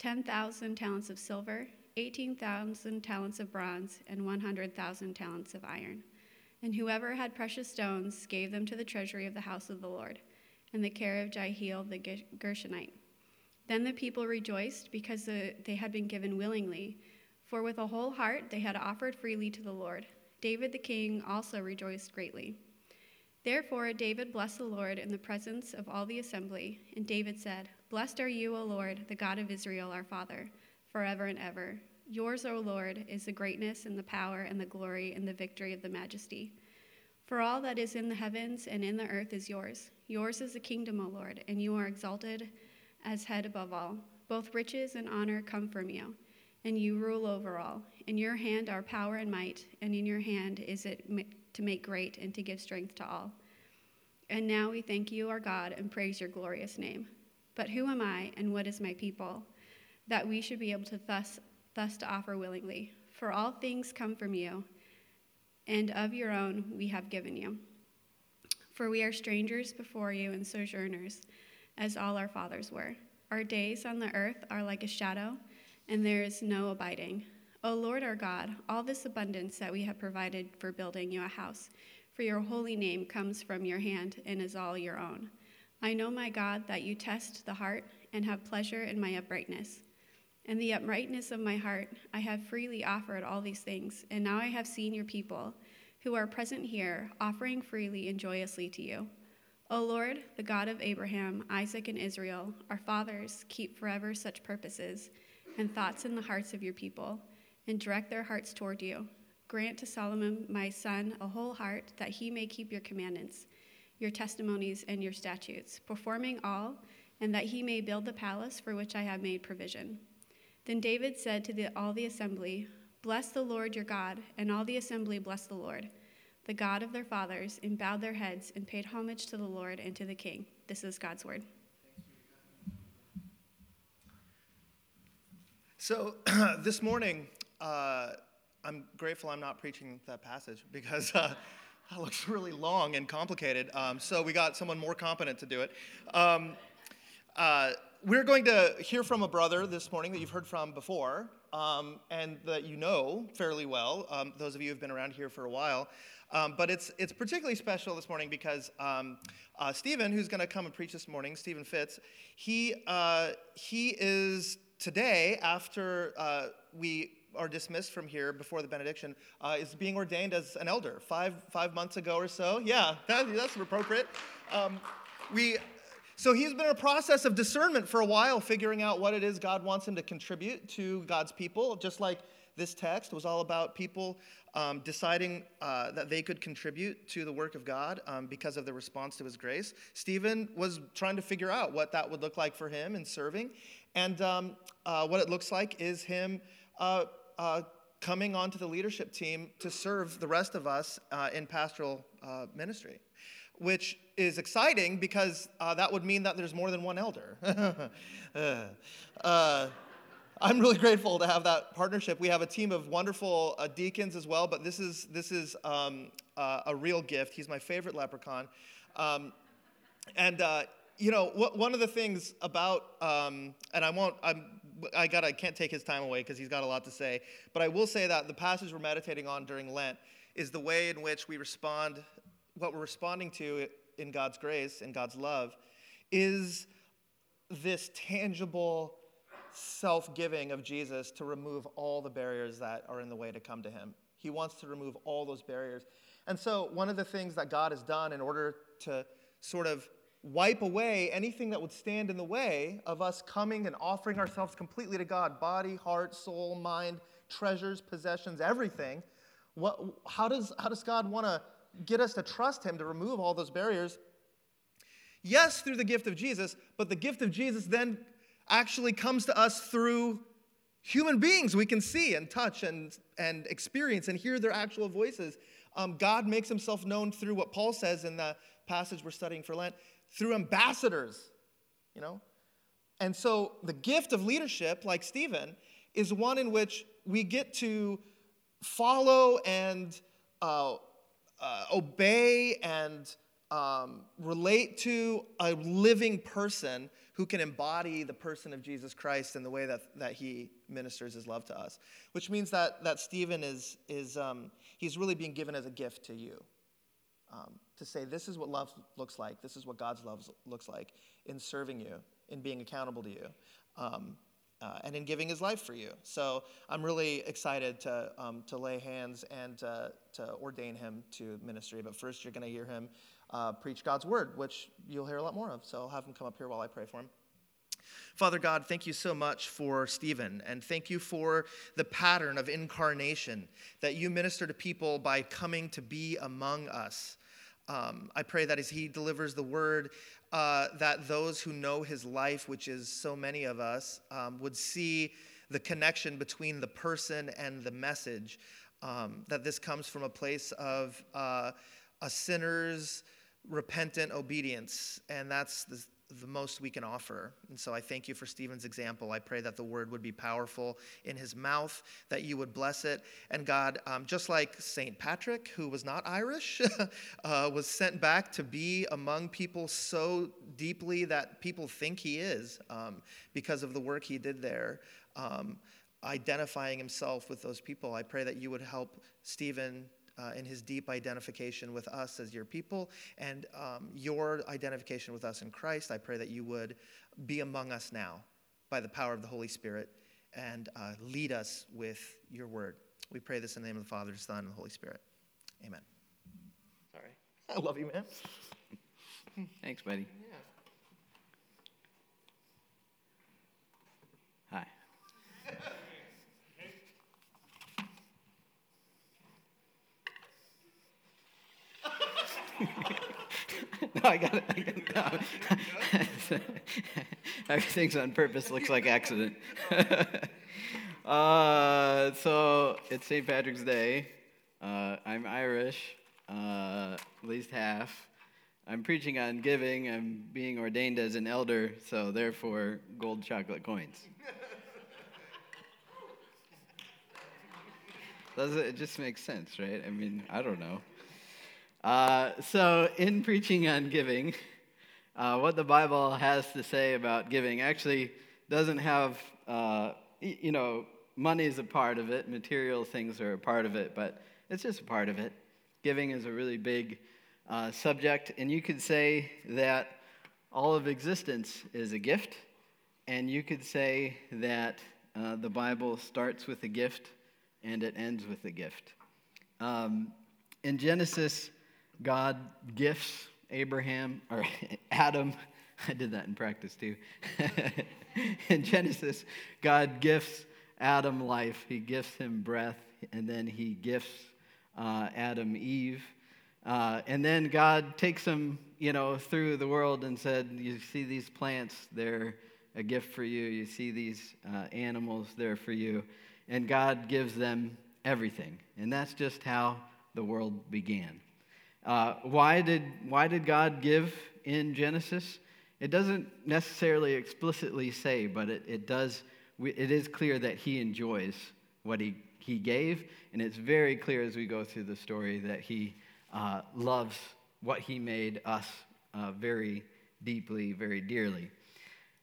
10,000 talents of silver, 18,000 talents of bronze, and 100,000 talents of iron. And whoever had precious stones gave them to the treasury of the house of the Lord, in the care of Jehiel the Gershonite. Then the people rejoiced because they had been given willingly, for with a whole heart they had offered freely to the Lord. David the king also rejoiced greatly. Therefore David blessed the Lord in the presence of all the assembly, and David said, Blessed are you, O Lord, the God of Israel, our Father, forever and ever. Yours, O Lord, is the greatness and the power and the glory and the victory of the majesty. For all that is in the heavens and in the earth is yours. Yours is the kingdom, O Lord, and you are exalted as head above all. Both riches and honor come from you, and you rule over all. In your hand are power and might, and in your hand is it to make great and to give strength to all. And now we thank you, our God, and praise your glorious name. But who am I, and what is my people, that we should be able to thus, thus to offer willingly? For all things come from you, and of your own we have given you. For we are strangers before you and sojourners as all our fathers were. Our days on the earth are like a shadow, and there is no abiding. O Lord our God, all this abundance that we have provided for building you a house, for your holy name comes from your hand and is all your own. I know, my God, that you test the heart and have pleasure in my uprightness. In the uprightness of my heart, I have freely offered all these things, and now I have seen your people, who are present here, offering freely and joyously to you. O Lord, the God of Abraham, Isaac, and Israel, our fathers, keep forever such purposes and thoughts in the hearts of your people, and direct their hearts toward you. Grant to Solomon, my son, a whole heart, that he may keep your commandments, your testimonies, and your statutes, performing all, and that he may build the palace for which I have made provision. Then David said to the, all the assembly, Bless the Lord your God, and all the assembly blessed the Lord the God of their fathers, and bowed their heads and paid homage to the Lord and to the King. This is God's word. So this morning, uh, I'm grateful I'm not preaching that passage because uh, that looks really long and complicated. Um, so we got someone more competent to do it. Um, uh, we're going to hear from a brother this morning that you've heard from before um, and that you know fairly well, um, those of you who've been around here for a while. Um, but it's, it's particularly special this morning because um, uh, Stephen, who's going to come and preach this morning, Stephen Fitz, he, uh, he is today, after uh, we are dismissed from here before the benediction, uh, is being ordained as an elder five, five months ago or so. Yeah, that, that's appropriate. Um, we, so he's been in a process of discernment for a while, figuring out what it is God wants him to contribute to God's people, just like this text was all about people um, deciding uh, that they could contribute to the work of God um, because of the response to his grace. Stephen was trying to figure out what that would look like for him in serving. And um, uh, what it looks like is him uh, uh coming onto the leadership team to serve the rest of us uh, in pastoral uh, ministry, which is exciting because that would mean that there's more than one elder. I'm really grateful to have that partnership. We have a team of wonderful uh, deacons as well, but this is, this is um, uh, a real gift. He's my favorite leprechaun. Um, and, uh, you know, wh- one of the things about, um, and I won't, I'm, I, got, I can't take his time away because he's got a lot to say, but I will say that the passage we're meditating on during Lent is the way in which we respond, what we're responding to in God's grace and God's love is this tangible, self giving of Jesus to remove all the barriers that are in the way to come to him. He wants to remove all those barriers. And so, one of the things that God has done in order to sort of wipe away anything that would stand in the way of us coming and offering ourselves completely to God body, heart, soul, mind, treasures, possessions, everything. What, how, does, how does God want to get us to trust Him to remove all those barriers? Yes, through the gift of Jesus, but the gift of Jesus then actually comes to us through human beings we can see and touch and, and experience and hear their actual voices. Um, God makes himself known through what Paul says in the passage we're studying for Lent, through ambassadors, you know? And so the gift of leadership, like Stephen, is one in which we get to follow and uh, uh, obey and um, relate to a living person who can embody the person of Jesus Christ in the way that, that he ministers his love to us. Which means that, that Stephen is, is um, he's really being given as a gift to you. Um, to say, this is what love looks like, this is what God's love looks like in serving you, in being accountable to you. Um, uh, and in giving his life for you. So I'm really excited to, um, to lay hands and uh, to ordain him to ministry. But first, you're going to hear him uh, preach God's word, which you'll hear a lot more of. So I'll have him come up here while I pray for him. Father God, thank you so much for Stephen, and thank you for the pattern of incarnation that you minister to people by coming to be among us. Um, I pray that as he delivers the word, uh, that those who know his life, which is so many of us, um, would see the connection between the person and the message. Um, that this comes from a place of uh, a sinner's repentant obedience, and that's the, the most we can offer. And so I thank you for Stephen's example. I pray that the word would be powerful in his mouth, that you would bless it. And God, um, just like St. Patrick, who was not Irish, uh, was sent back to be among people so deeply that people think he is um, because of the work he did there. Um, identifying himself with those people. I pray that you would help Stephen uh, in his deep identification with us as your people and um, your identification with us in Christ. I pray that you would be among us now by the power of the Holy Spirit and uh, lead us with your word. We pray this in the name of the Father, the Son, and the Holy Spirit. Amen. Sorry. I love you, man. Thanks, buddy. Hi. no, I got it. I got it. No. Everything's on purpose. Looks like accident. uh, so it's St. Patrick's Day. Uh, I'm Irish, uh, at least half. I'm preaching on giving. I'm being ordained as an elder, so therefore, gold chocolate coins. Does it, it just makes sense, right? I mean, I don't know. Uh, so, in preaching on giving, uh, what the Bible has to say about giving actually doesn't have, uh, you know, money is a part of it, material things are a part of it, but it's just a part of it. Giving is a really big uh, subject, and you could say that all of existence is a gift, and you could say that uh, the Bible starts with a gift and it ends with a gift. Um, in Genesis, God gifts Abraham or Adam. I did that in practice too. in Genesis, God gifts Adam life. He gifts him breath, and then he gifts uh, Adam Eve. Uh, and then God takes him, you know, through the world and said, "You see these plants? They're a gift for you. You see these uh, animals? They're for you." And God gives them everything, and that's just how the world began. Uh, why, did, why did God give in Genesis? It doesn't necessarily explicitly say, but it, it does, it is clear that he enjoys what he, he gave, and it's very clear as we go through the story that he uh, loves what he made us uh, very deeply, very dearly.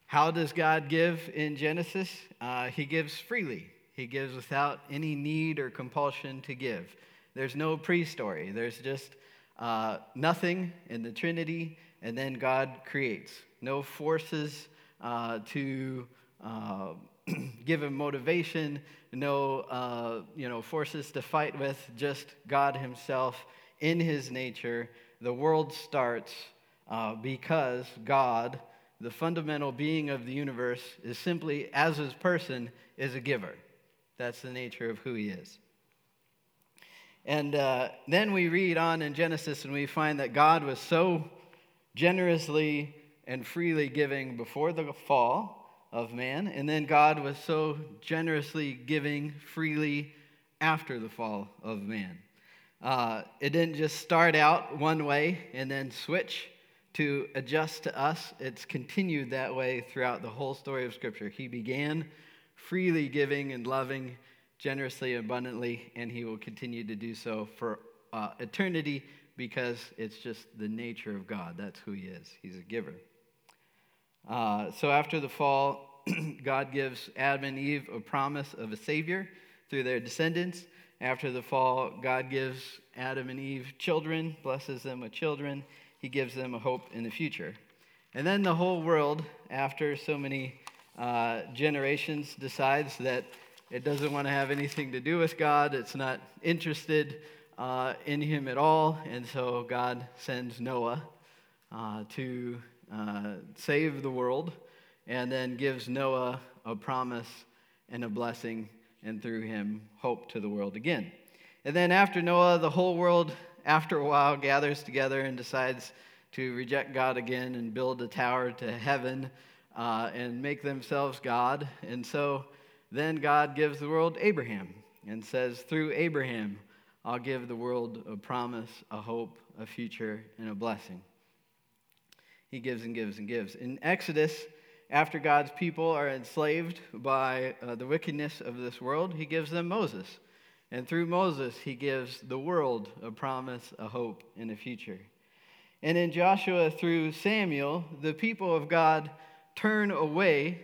How does God give in Genesis? Uh, he gives freely. He gives without any need or compulsion to give. There's no pre story. There's just uh, nothing in the Trinity, and then God creates. No forces uh, to uh, give him motivation, no uh, you know, forces to fight with, just God Himself in His nature. The world starts uh, because God, the fundamental being of the universe, is simply, as His person, is a giver. That's the nature of who He is. And uh, then we read on in Genesis and we find that God was so generously and freely giving before the fall of man, and then God was so generously giving freely after the fall of man. Uh, it didn't just start out one way and then switch to adjust to us. It's continued that way throughout the whole story of Scripture. He began freely giving and loving generously, abundantly, and he will continue to do so for uh, eternity because it's just the nature of God. That's who he is. He's a giver. Uh, so after the fall, God gives Adam and Eve a promise of a Savior through their descendants. After the fall, God gives Adam and Eve children, blesses them with children. He gives them a hope in the future. And then the whole world, after so many uh, generations, decides that it doesn't want to have anything to do with God. It's not interested uh, in Him at all. And so God sends Noah uh, to uh, save the world and then gives Noah a promise and a blessing, and through him, hope to the world again. And then after Noah, the whole world, after a while, gathers together and decides to reject God again and build a tower to heaven uh, and make themselves God. And so then God gives the world Abraham and says, Through Abraham, I'll give the world a promise, a hope, a future, and a blessing. He gives and gives and gives. In Exodus, after God's people are enslaved by uh, the wickedness of this world, he gives them Moses. And through Moses, he gives the world a promise, a hope, and a future. And in Joshua through Samuel, the people of God turn away.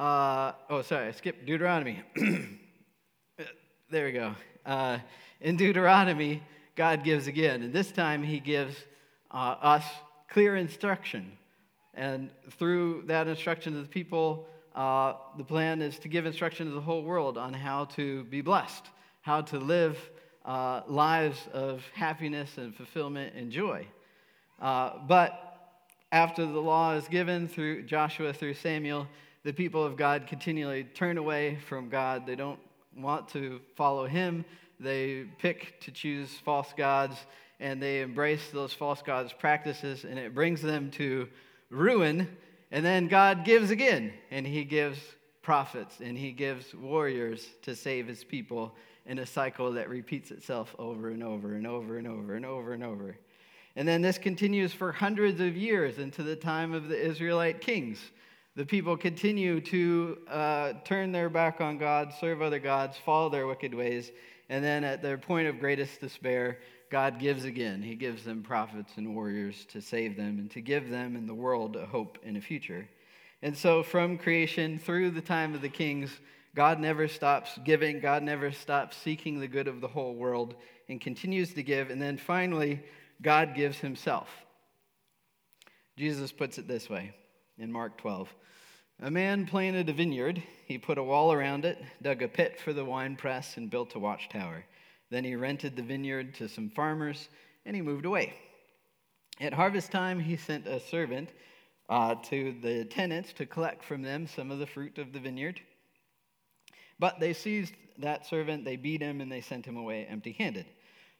Uh, oh, sorry, I skipped Deuteronomy. there we go. Uh, in Deuteronomy, God gives again, and this time he gives uh, us clear instruction. And through that instruction to the people, uh, the plan is to give instruction to the whole world on how to be blessed, how to live uh, lives of happiness and fulfillment and joy. Uh, but after the law is given through Joshua, through Samuel, the people of God continually turn away from God. They don't want to follow Him. They pick to choose false gods and they embrace those false gods' practices, and it brings them to ruin. And then God gives again, and He gives prophets and He gives warriors to save His people in a cycle that repeats itself over and over and over and over and over and over. And then this continues for hundreds of years into the time of the Israelite kings. The people continue to uh, turn their back on God, serve other gods, follow their wicked ways, and then at their point of greatest despair, God gives again. He gives them prophets and warriors to save them and to give them and the world a hope and a future. And so, from creation through the time of the kings, God never stops giving. God never stops seeking the good of the whole world and continues to give. And then finally, God gives himself. Jesus puts it this way in Mark 12 A man planted a vineyard. He put a wall around it, dug a pit for the winepress, and built a watchtower. Then he rented the vineyard to some farmers and he moved away. At harvest time, he sent a servant uh, to the tenants to collect from them some of the fruit of the vineyard. But they seized that servant, they beat him, and they sent him away empty handed.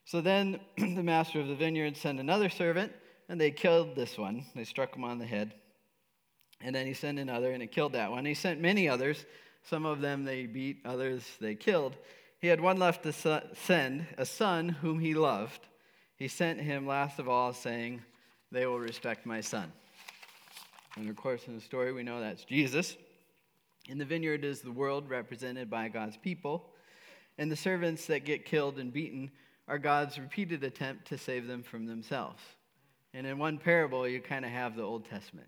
So then the master of the vineyard sent another servant, and they killed this one. They struck him on the head. And then he sent another, and it killed that one. He sent many others. Some of them they beat, others they killed. He had one left to send, a son whom he loved. He sent him last of all, saying, They will respect my son. And of course, in the story, we know that's Jesus. In the vineyard is the world represented by God's people, and the servants that get killed and beaten are God's repeated attempt to save them from themselves. And in one parable, you kind of have the Old Testament.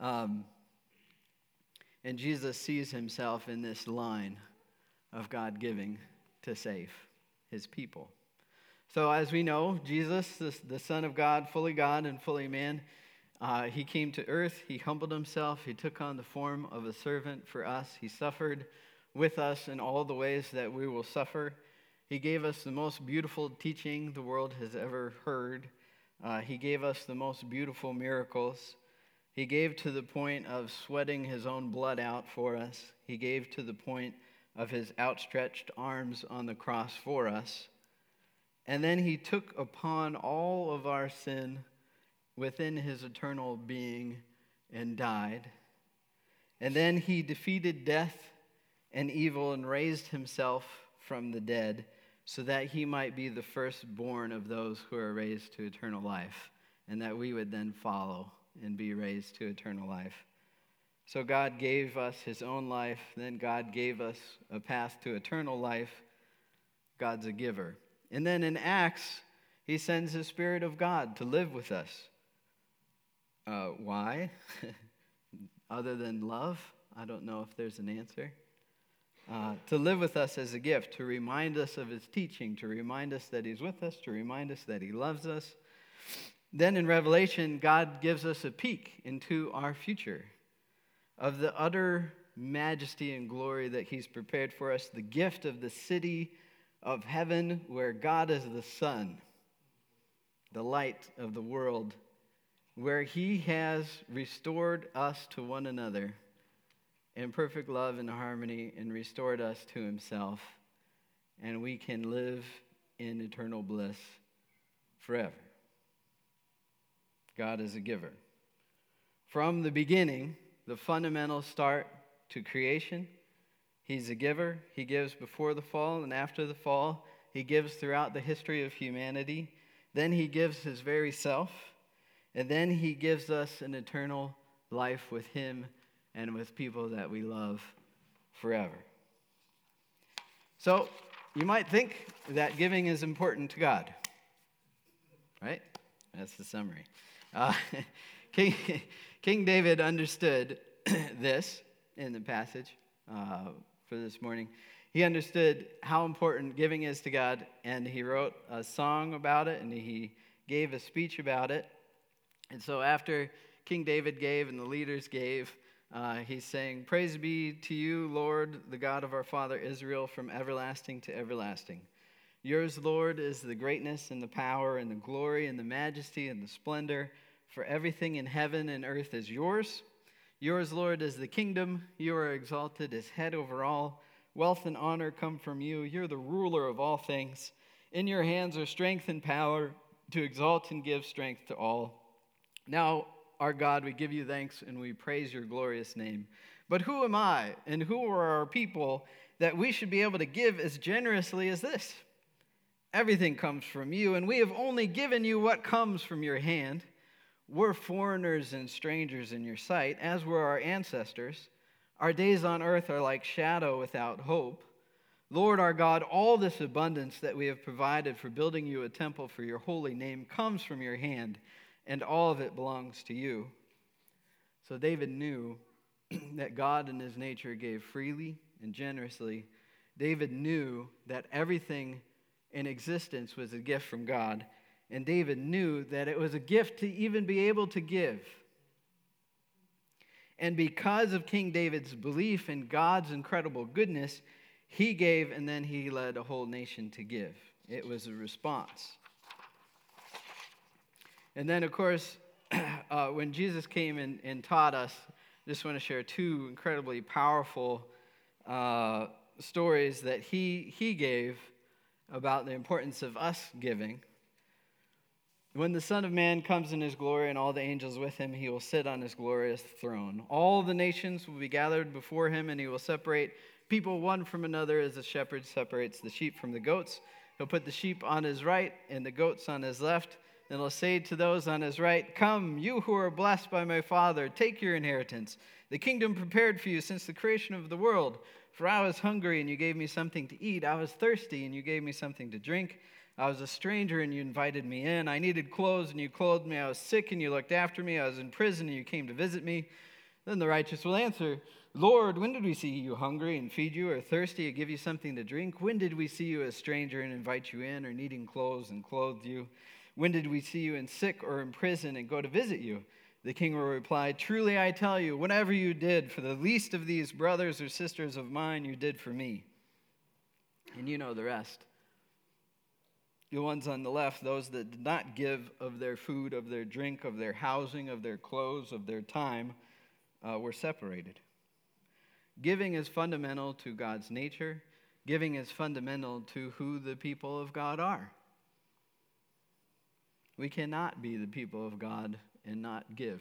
Um, and Jesus sees himself in this line of God giving to save his people. So, as we know, Jesus, the, the Son of God, fully God and fully man, uh, he came to earth. He humbled himself. He took on the form of a servant for us. He suffered with us in all the ways that we will suffer. He gave us the most beautiful teaching the world has ever heard. Uh, he gave us the most beautiful miracles. He gave to the point of sweating his own blood out for us. He gave to the point of his outstretched arms on the cross for us. And then he took upon all of our sin within his eternal being and died. And then he defeated death and evil and raised himself from the dead so that he might be the firstborn of those who are raised to eternal life, and that we would then follow and be raised to eternal life. So God gave us his own life, then God gave us a path to eternal life. God's a giver. And then in Acts, he sends the Spirit of God to live with us. Uh, why? other than love? I don't know if there's an answer. Uh, to live with us as a gift, to remind us of his teaching, to remind us that he's with us, to remind us that he loves us. Then in Revelation, God gives us a peek into our future of the utter majesty and glory that he's prepared for us, the gift of the city of heaven where God is the sun, the light of the world, where he has restored us to one another in perfect love and harmony and restored us to himself, and we can live in eternal bliss forever. God is a giver. From the beginning, the fundamental start to creation, He's a giver. He gives before the fall and after the fall. He gives throughout the history of humanity. Then He gives His very self. And then He gives us an eternal life with Him and with people that we love forever. So, you might think that giving is important to God, right? That's the summary. Uh, King, King David understood this in the passage uh, for this morning. He understood how important giving is to God, and he wrote a song about it, and he gave a speech about it. And so, after King David gave and the leaders gave, uh, he's saying, Praise be to you, Lord, the God of our father Israel, from everlasting to everlasting. Yours, Lord, is the greatness and the power and the glory and the majesty and the splendor, for everything in heaven and earth is yours. Yours, Lord, is the kingdom. You are exalted as head over all. Wealth and honor come from you. You're the ruler of all things. In your hands are strength and power to exalt and give strength to all. Now, our God, we give you thanks and we praise your glorious name. But who am I and who are our people that we should be able to give as generously as this? Everything comes from you, and we have only given you what comes from your hand. We're foreigners and strangers in your sight, as were our ancestors. Our days on earth are like shadow without hope. Lord our God, all this abundance that we have provided for building you a temple for your holy name comes from your hand and all of it belongs to you. So David knew that God in his nature gave freely and generously. David knew that everything in existence was a gift from God. And David knew that it was a gift to even be able to give. And because of King David's belief in God's incredible goodness, he gave and then he led a whole nation to give. It was a response. And then, of course, uh, when Jesus came and, and, taught us, I just want to share two incredibly powerful uh, stories that he, he gave about the importance of us giving. When the Son of Man comes in his glory and all the angels with him, he will sit on his glorious throne. All the nations will be gathered before him, and he will separate people one from another as a shepherd separates the sheep from the goats. He'll put the sheep on his right and the goats on his left. and he'll say to those on his right, Come, you who are blessed by my Father, take your inheritance, the kingdom prepared for you since the creation of the world. For I was hungry, and you gave me something to eat. I was thirsty, and you gave me something to drink. I was a stranger, and you invited me in. I needed clothes, and you clothed me. I was sick, and you looked after me. I was in prison, and you came to visit me. Then the righteous will answer, Lord, when did we see you hungry and feed you, or thirsty and give you something to drink? When did we see you a stranger and invite you in, or needing clothes and clothed you? When did we see you in sick or in prison and go to visit you? The king will reply, Truly I tell you, whatever you did for the least of these brothers or sisters of mine, you did for me. And you know the rest. The ones on the left, those that did not give of their food, of their drink, of their housing, of their clothes, of their time, uh, were separated. Giving is fundamental to God's nature. Giving is fundamental to who the people of God are. We cannot be the people of God and not give.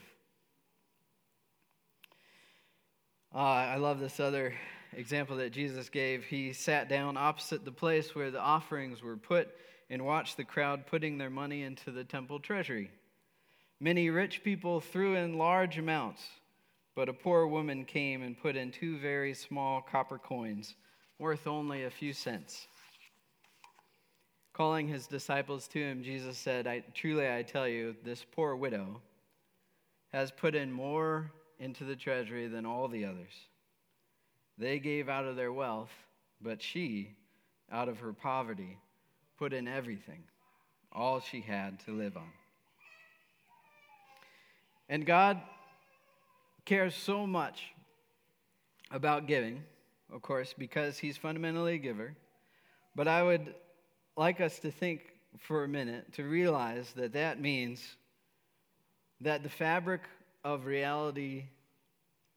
Uh, I love this other example that Jesus gave. He sat down opposite the place where the offerings were put and watched the crowd putting their money into the temple treasury. Many rich people threw in large amounts, but a poor woman came and put in two very small copper coins, worth only a few cents. Calling his disciples to him, Jesus said, I, Truly I tell you, this poor widow has put in more into the treasury than all the others. They gave out of their wealth, but she, out of her poverty, put in everything, all she had to live on. And God cares so much about giving, of course, because He's fundamentally a giver. But I would like us to think for a minute to realize that that means that the fabric of reality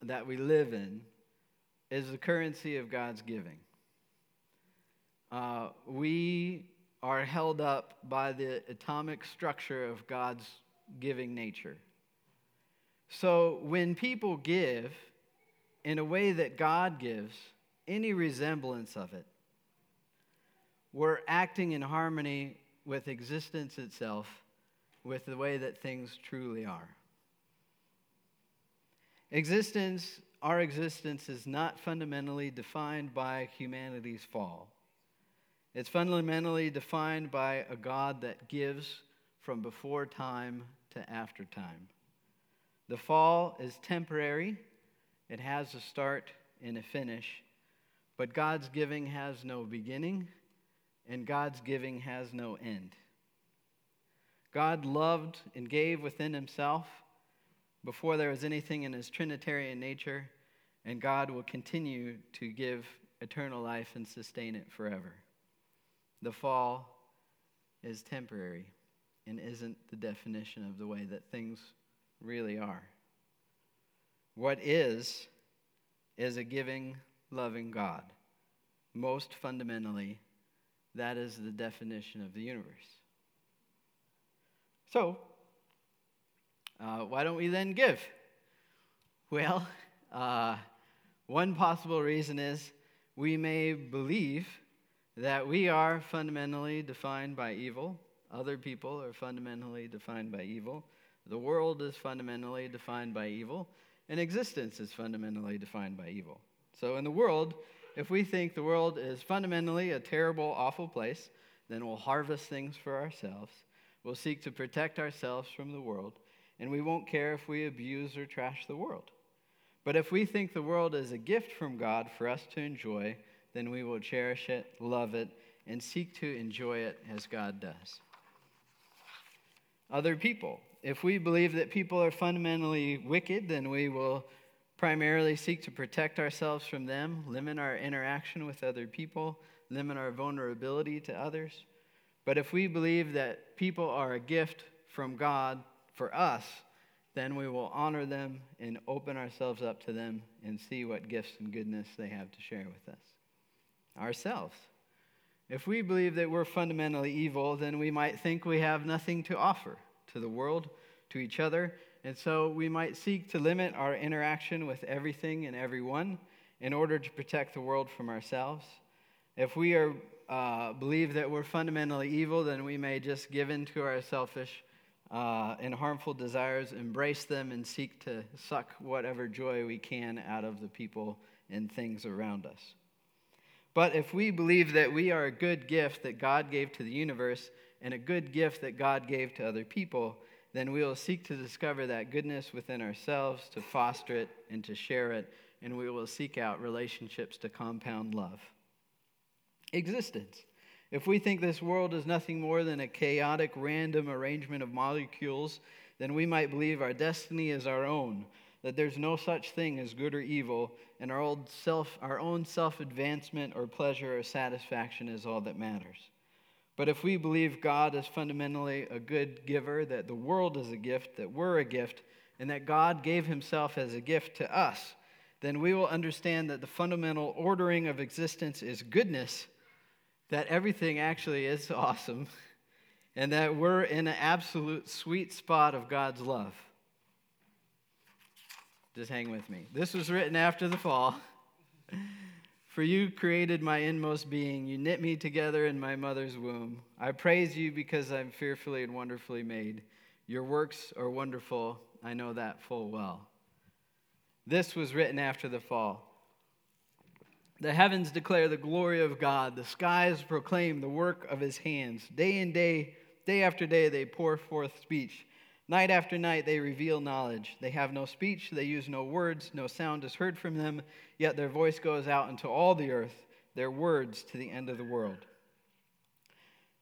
that we live in is the currency of God's giving. Uh, we are held up by the atomic structure of God's giving nature. So when people give in a way that God gives, any resemblance of it, we're acting in harmony with existence itself, with the way that things truly are. Existence, our existence, is not fundamentally defined by humanity's fall. It's fundamentally defined by a God that gives from before time to after time. The fall is temporary, it has a start and a finish, but God's giving has no beginning, and God's giving has no end. God loved and gave within himself before there was anything in his Trinitarian nature, and God will continue to give eternal life and sustain it forever. The fall is temporary and isn't the definition of the way that things really are. What is, is a giving, loving God. Most fundamentally, that is the definition of the universe. So, uh, why don't we then give? Well, uh, one possible reason is we may believe that we are fundamentally defined by evil. Other people are fundamentally defined by evil. The world is fundamentally defined by evil. And existence is fundamentally defined by evil. So, in the world, if we think the world is fundamentally a terrible, awful place, then we'll harvest things for ourselves. We'll seek to protect ourselves from the world, and we won't care if we abuse or trash the world. But if we think the world is a gift from God for us to enjoy, then we will cherish it, love it, and seek to enjoy it as God does. Other people. If we believe that people are fundamentally wicked, then we will primarily seek to protect ourselves from them, limit our interaction with other people, limit our vulnerability to others. But if we believe that people are a gift from God for us, then we will honor them and open ourselves up to them and see what gifts and goodness they have to share with us ourselves. If we believe that we're fundamentally evil, then we might think we have nothing to offer to the world, to each other, and so we might seek to limit our interaction with everything and everyone in order to protect the world from ourselves. If we are, uh, believe that we're fundamentally evil, then we may just give in to our selfish uh, and harmful desires, embrace them, and seek to suck whatever joy we can out of the people and things around us. But if we believe that we are a good gift that God gave to the universe and a good gift that God gave to other people, then we will seek to discover that goodness within ourselves, to foster it, and to share it, and we will seek out relationships to compound love. Existence. If we think this world is nothing more than a chaotic, random arrangement of molecules, then we might believe our destiny is our own, that there's no such thing as good or evil, and our, old self, our own self advancement or pleasure or satisfaction is all that matters. But if we believe God is fundamentally a good giver, that the world is a gift, that we're a gift, and that God gave himself as a gift to us, then we will understand that the fundamental ordering of existence is goodness, that everything actually is awesome, and that we're in an absolute sweet spot of God's love. Just hang with me. This was written after the fall. For you created my inmost being. You knit me together in my mother's womb. I praise you because I'm fearfully and wonderfully made. Your works are wonderful. I know that full well. This was written after the fall. The heavens declare the glory of God. The skies proclaim the work of his hands. Day and day, day after day, they pour forth speech. Night after night they reveal knowledge. They have no speech, they use no words, no sound is heard from them, yet their voice goes out into all the earth, their words to the end of the world.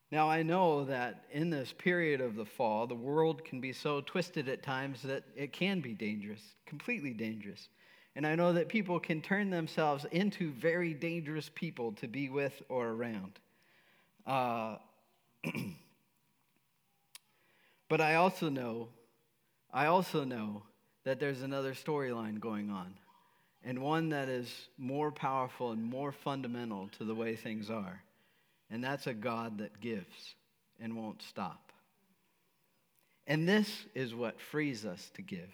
Now, I know that in this period of the fall, the world can be so twisted at times that it can be dangerous, completely dangerous. And I know that people can turn themselves into very dangerous people to be with or around. Uh, but I also know, I also know that there's another storyline going on, and one that is more powerful and more fundamental to the way things are. And that's a God that gives and won't stop. And this is what frees us to give.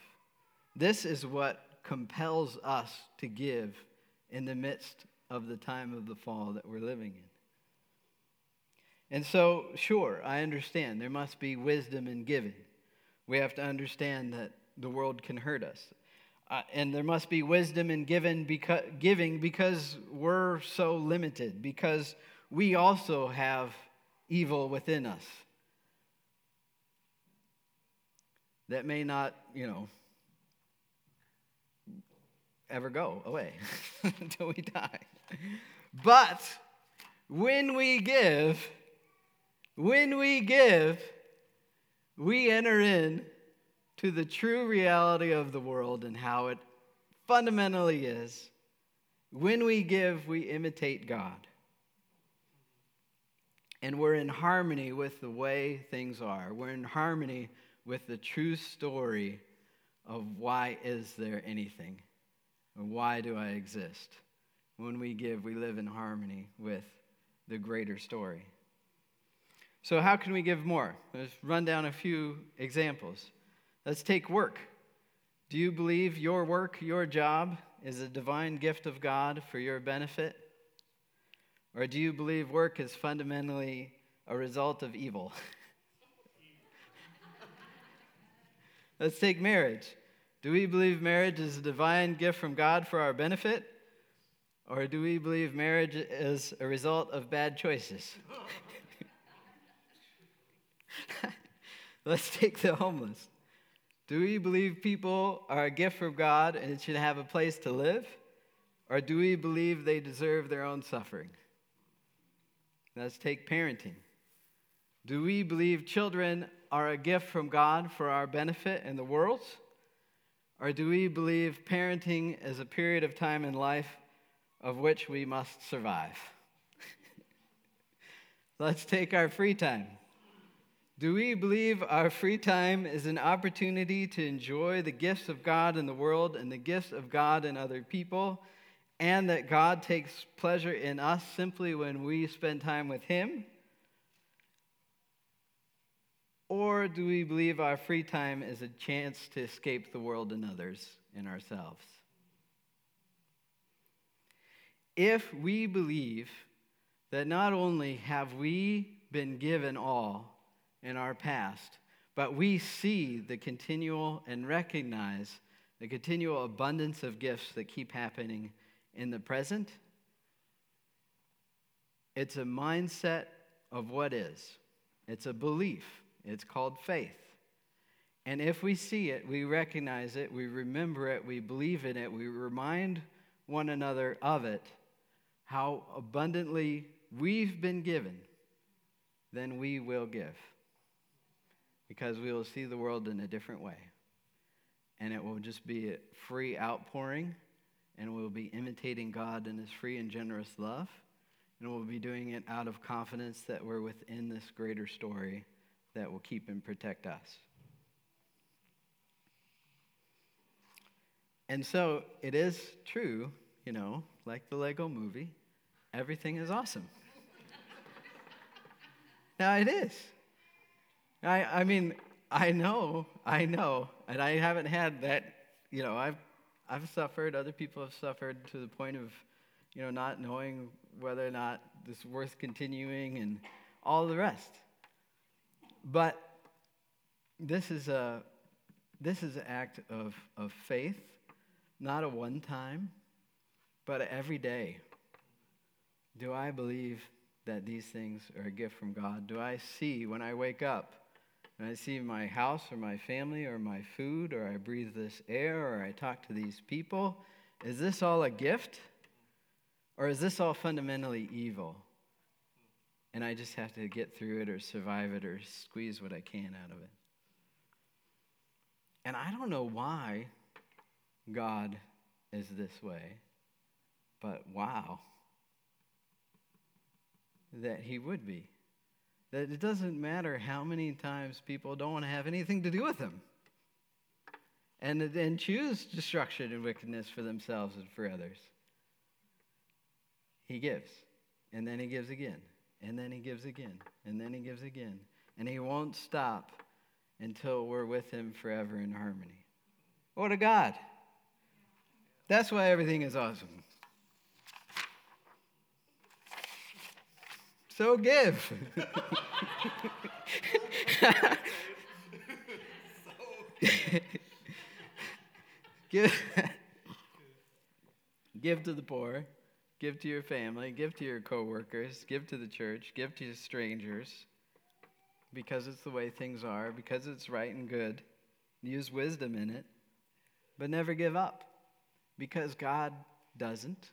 This is what compels us to give in the midst of the time of the fall that we're living in. And so, sure, I understand there must be wisdom in giving. We have to understand that the world can hurt us. Uh, and there must be wisdom in giving because, giving because we're so limited, because we also have evil within us that may not, you know, ever go away until we die. But when we give, when we give, we enter in to the true reality of the world and how it fundamentally is. When we give, we imitate God and we're in harmony with the way things are. We're in harmony with the true story of why is there anything? Why do I exist? When we give, we live in harmony with the greater story. So, how can we give more? Let's run down a few examples. Let's take work. Do you believe your work, your job, is a divine gift of God for your benefit? Or do you believe work is fundamentally a result of evil? Let's take marriage. Do we believe marriage is a divine gift from God for our benefit? Or do we believe marriage is a result of bad choices? Let's take the homeless. Do we believe people are a gift from God and should have a place to live? Or do we believe they deserve their own suffering? Let's take parenting. Do we believe children are a gift from God for our benefit in the world? Or do we believe parenting is a period of time in life of which we must survive? Let's take our free time. Do we believe our free time is an opportunity to enjoy the gifts of God in the world and the gifts of God in other people and that God takes pleasure in us simply when we spend time with Him? Or do we believe our free time is a chance to escape the world and others and ourselves? If we believe that not only have we been given all in our past, but we see the continual and recognize the continual abundance of gifts that keep happening in the present. It's a mindset of what is, it's a belief. It's called faith. And if we see it, we recognize it, we remember it, we believe in it, we remind one another of it, how abundantly we've been given, then we will give. Because we will see the world in a different way. And it will just be a free outpouring and we'll be imitating God in His free and generous love. And we'll be doing it out of confidence that we're within this greater story that will keep and protect us. And so it is true, you know, like the Lego movie, everything is awesome. now it is. I, I mean, I know, I know, and I haven't had that, you know, I've I've suffered, other people have suffered to the point of, you know, not knowing whether or not this is worth continuing and all the rest. But this is a this is an act of, of faith, not a one time, but every day. Do I believe that these things are a gift from God? Do I see when I wake up when I see my house or my family or my food or I breathe this air or I talk to these people, is this all a gift? Or is this all fundamentally evil? And I just have to get through it or survive it or squeeze what I can out of it. And I don't know why God is this way, but wow, that He would be. That it doesn't matter how many times people don't want to have anything to do with Him and then choose destruction and wickedness for themselves and for others. He gives, and then He gives again, and then He gives again, and then He gives again. And He won't stop until we're with Him forever in harmony. What a God! That's why everything is awesome. So give. give, give to the poor, give to your family, give to your coworkers, give to the church, give to strangers because it's the way things are, because it's right and good. Use wisdom in it, but never give up because God doesn't.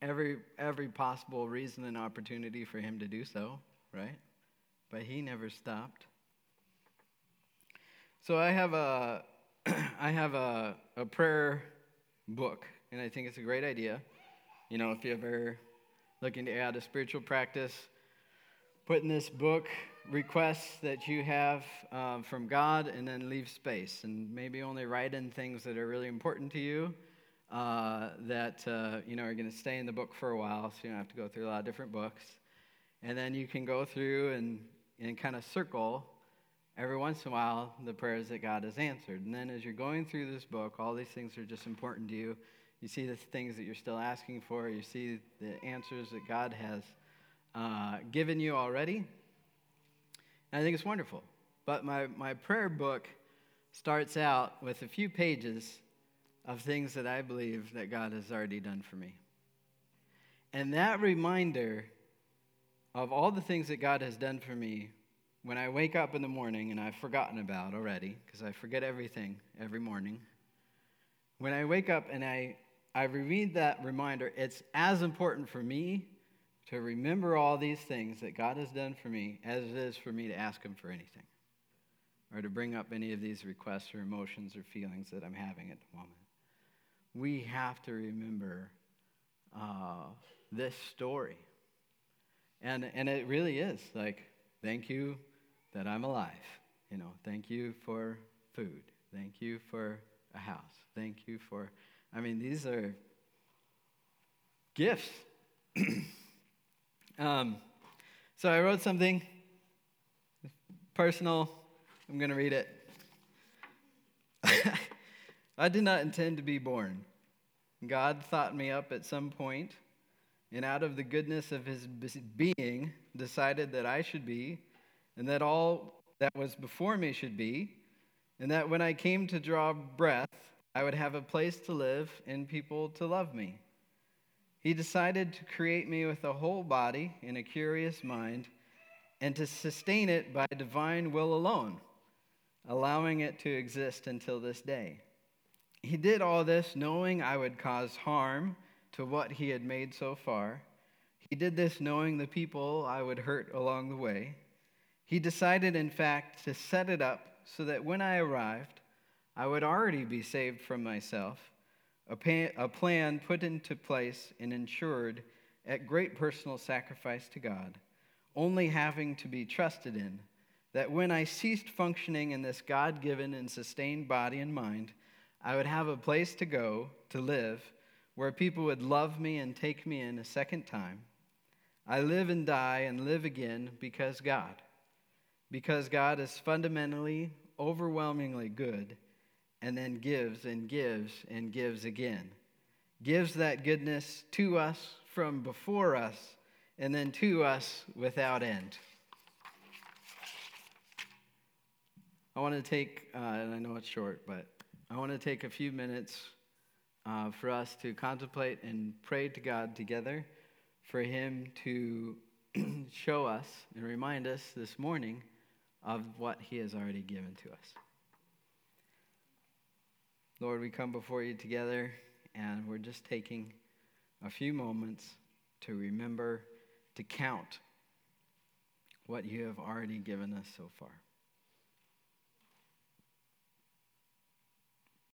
Every, every possible reason and opportunity for him to do so, right? But he never stopped. So I have a, I have a, a prayer book, and I think it's a great idea. You know, if you're ever looking to add a spiritual practice, put in this book requests that you have uh, from God and then leave space. And maybe only write in things that are really important to you uh, that uh, you know are going to stay in the book for a while so you don't have to go through a lot of different books. And then you can go through and, and kind of circle every once in a while the prayers that God has answered. And then as you're going through this book all these things are just important to you you see the things that you're still asking for you see the answers that God has uh, given you already and I think it's wonderful. But my, my prayer book starts out with a few pages of things that I believe that God has already done for me. And that reminder of all the things that God has done for me when I wake up in the morning and I've forgotten about already, because I forget everything every morning. When I wake up and I, I reread that reminder, it's as important for me to remember all these things that God has done for me as it is for me to ask Him for anything or to bring up any of these requests or emotions or feelings that I'm having at the moment. We have to remember uh, this story. And, and it really is like, thank you that I'm alive. You know, thank you for food. Thank you for a house. Thank you for, I mean, these are gifts. Um, so I wrote something personal. I'm going to read it. I did not intend to be born. God thought me up at some point, and out of the goodness of his being, decided that I should be, and that all that was before me should be, and that when I came to draw breath, I would have a place to live and people to love me. He decided to create me with a whole body and a curious mind, and to sustain it by divine will alone, allowing it to exist until this day. He did all this knowing I would cause harm to what he had made so far. He did this knowing the people I would hurt along the way. He decided, in fact, to set it up so that when I arrived, I would already be saved from myself a, a plan put into place and ensured at great personal sacrifice to God, only having to be trusted in, that when I ceased functioning in this God given and sustained body and mind, I would have a place to go, to live, where people would love me and take me in a second time. I live and die and live again because God. Because God is fundamentally, overwhelmingly good and then gives and gives and gives again. Gives that goodness to us from before us and then to us without end. I want to take, uh, and I know it's short, but I want to take a few minutes uh, for us to contemplate and pray to God together for Him to show us and remind us this morning of what He has already given to us. Lord, we come before you together and we're just taking a few moments to remember to count what you have already given us so far.